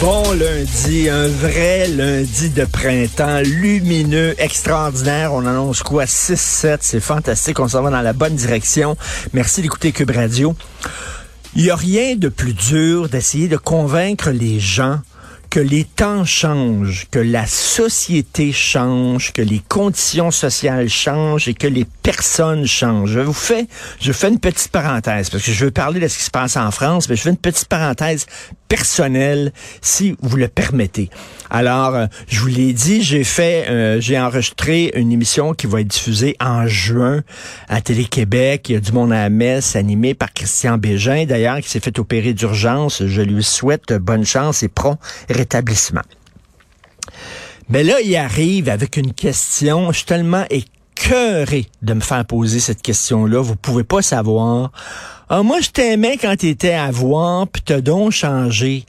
Bon lundi, un vrai lundi de printemps, lumineux, extraordinaire. On annonce quoi? 6-7, c'est fantastique. On s'en va dans la bonne direction. Merci d'écouter Cube Radio. Il n'y a rien de plus dur d'essayer de convaincre les gens que les temps changent, que la société change, que les conditions sociales changent et que les personnes changent. Je vous fais, je fais une petite parenthèse parce que je veux parler de ce qui se passe en France, mais je fais une petite parenthèse personnelle, si vous le permettez. Alors, euh, je vous l'ai dit, j'ai fait, euh, j'ai enregistré une émission qui va être diffusée en juin à Télé-Québec. Il y a du monde à la messe, animé par Christian Bégin, d'ailleurs, qui s'est fait opérer d'urgence. Je lui souhaite bonne chance et prompt rétablissement. Mais là, il arrive avec une question, je suis tellement écœuré de me faire poser cette question-là, vous pouvez pas savoir. Ah, moi, je t'aimais quand t'étais à voir, puis t'as donc changé.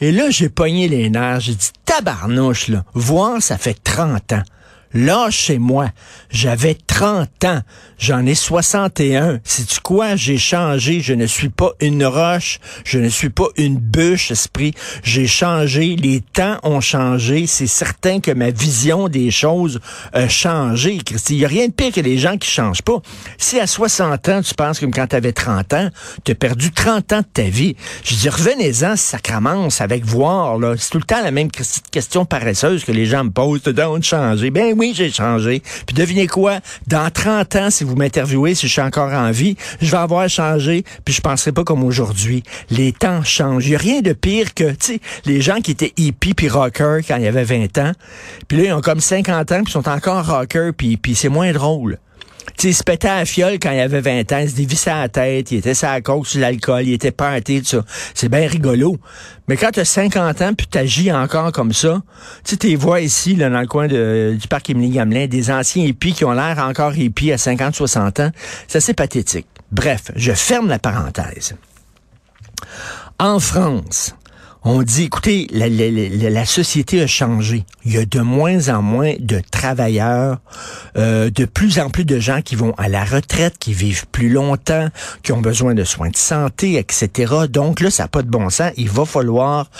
Et là, j'ai pogné les nerfs. J'ai dit, tabarnouche, là. Voir, ça fait 30 ans. Là, chez moi, j'avais 30 ans, j'en ai 61. C'est-tu quoi? J'ai changé. Je ne suis pas une roche. Je ne suis pas une bûche, esprit. J'ai changé. Les temps ont changé. C'est certain que ma vision des choses a changé. Il n'y a rien de pire que les gens qui changent pas. Si à 60 ans, tu penses comme quand tu avais 30 ans, tu as perdu 30 ans de ta vie. Je dis, revenez-en, ça commence avec voir. C'est tout le temps la même question paresseuse que les gens me posent. De changer. Ben oui, oui, j'ai changé. Puis devinez quoi? Dans 30 ans, si vous m'interviewez, si je suis encore en vie, je vais avoir changé, puis je penserai pas comme aujourd'hui. Les temps changent. Il n'y a rien de pire que, tu sais, les gens qui étaient hippies puis rockers quand il y avait 20 ans, puis là, ils ont comme 50 ans, puis sont encore rockers, puis, puis c'est moins drôle. Tu sais, il se pétait à la fiole quand il avait 20 ans, il se dévissait à la tête, il était sa coke sur l'alcool, il était pâté, tout ça. C'est bien rigolo. Mais quand tu as 50 ans puis t'agis encore comme ça, tu sais, vois ici, là, dans le coin du parc Émilie Gamelin, des anciens hippies qui ont l'air encore hippies à 50, 60 ans. C'est assez pathétique. Bref, je ferme la parenthèse. En France, on dit, écoutez, la, société a changé. Il y a de moins en moins de travailleurs, euh, de plus en plus de gens qui vont à la retraite, qui vivent plus longtemps, qui ont besoin de soins de santé, etc. Donc là, ça n'a pas de bon sens. Il va falloir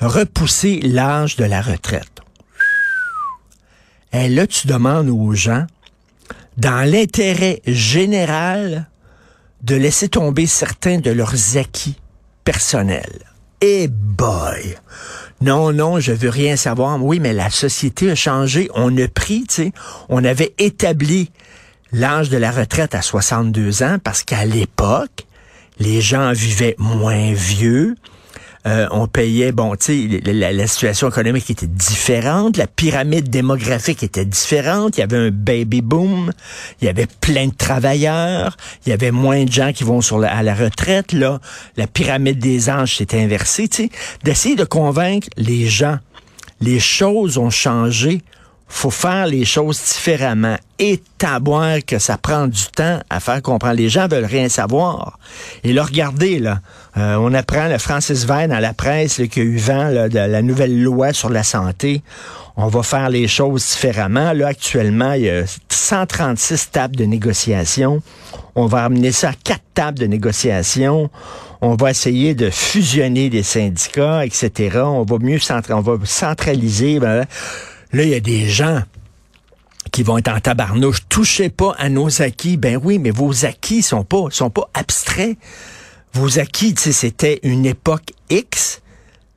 repousser l'âge de la retraite. Et là, tu demandes aux gens, dans l'intérêt général, de laisser tomber certains de leurs acquis personnels. Eh boy! Non, non, je veux rien savoir. Oui, mais la société a changé. On a pris, tu sais, on avait établi l'âge de la retraite à 62 ans parce qu'à l'époque, les gens vivaient moins vieux. Euh, on payait, bon, tu sais, la, situation économique était différente, la pyramide démographique était différente, il y avait un baby boom, il y avait plein de travailleurs, il y avait moins de gens qui vont à la retraite, là, la pyramide des anges s'est inversée, tu sais, d'essayer de convaincre les gens. Les choses ont changé, faut faire les choses différemment. Et boire que ça prend du temps à faire comprendre. Les gens veulent rien savoir. Et là, regardez, là, euh, on apprend, le Francis Verne dans la presse, qu'il y a eu vent de la nouvelle loi sur la santé. On va faire les choses différemment. Là, actuellement, il y a 136 tables de négociation. On va amener ça à quatre tables de négociation. On va essayer de fusionner les syndicats, etc. On va mieux on va centraliser. Ben, Là, il y a des gens qui vont être en tabarnouche. Touchez pas à nos acquis. Ben oui, mais vos acquis sont pas, sont pas abstraits. Vos acquis, c'était une époque X.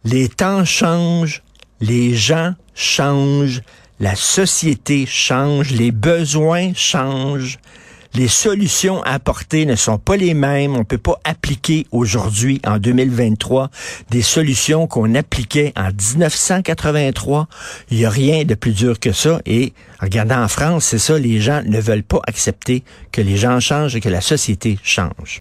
Les temps changent, les gens changent, la société change, les besoins changent les solutions apportées ne sont pas les mêmes. On peut pas appliquer aujourd'hui, en 2023, des solutions qu'on appliquait en 1983. Il y a rien de plus dur que ça. Et regardant en France, c'est ça, les gens ne veulent pas accepter que les gens changent et que la société change.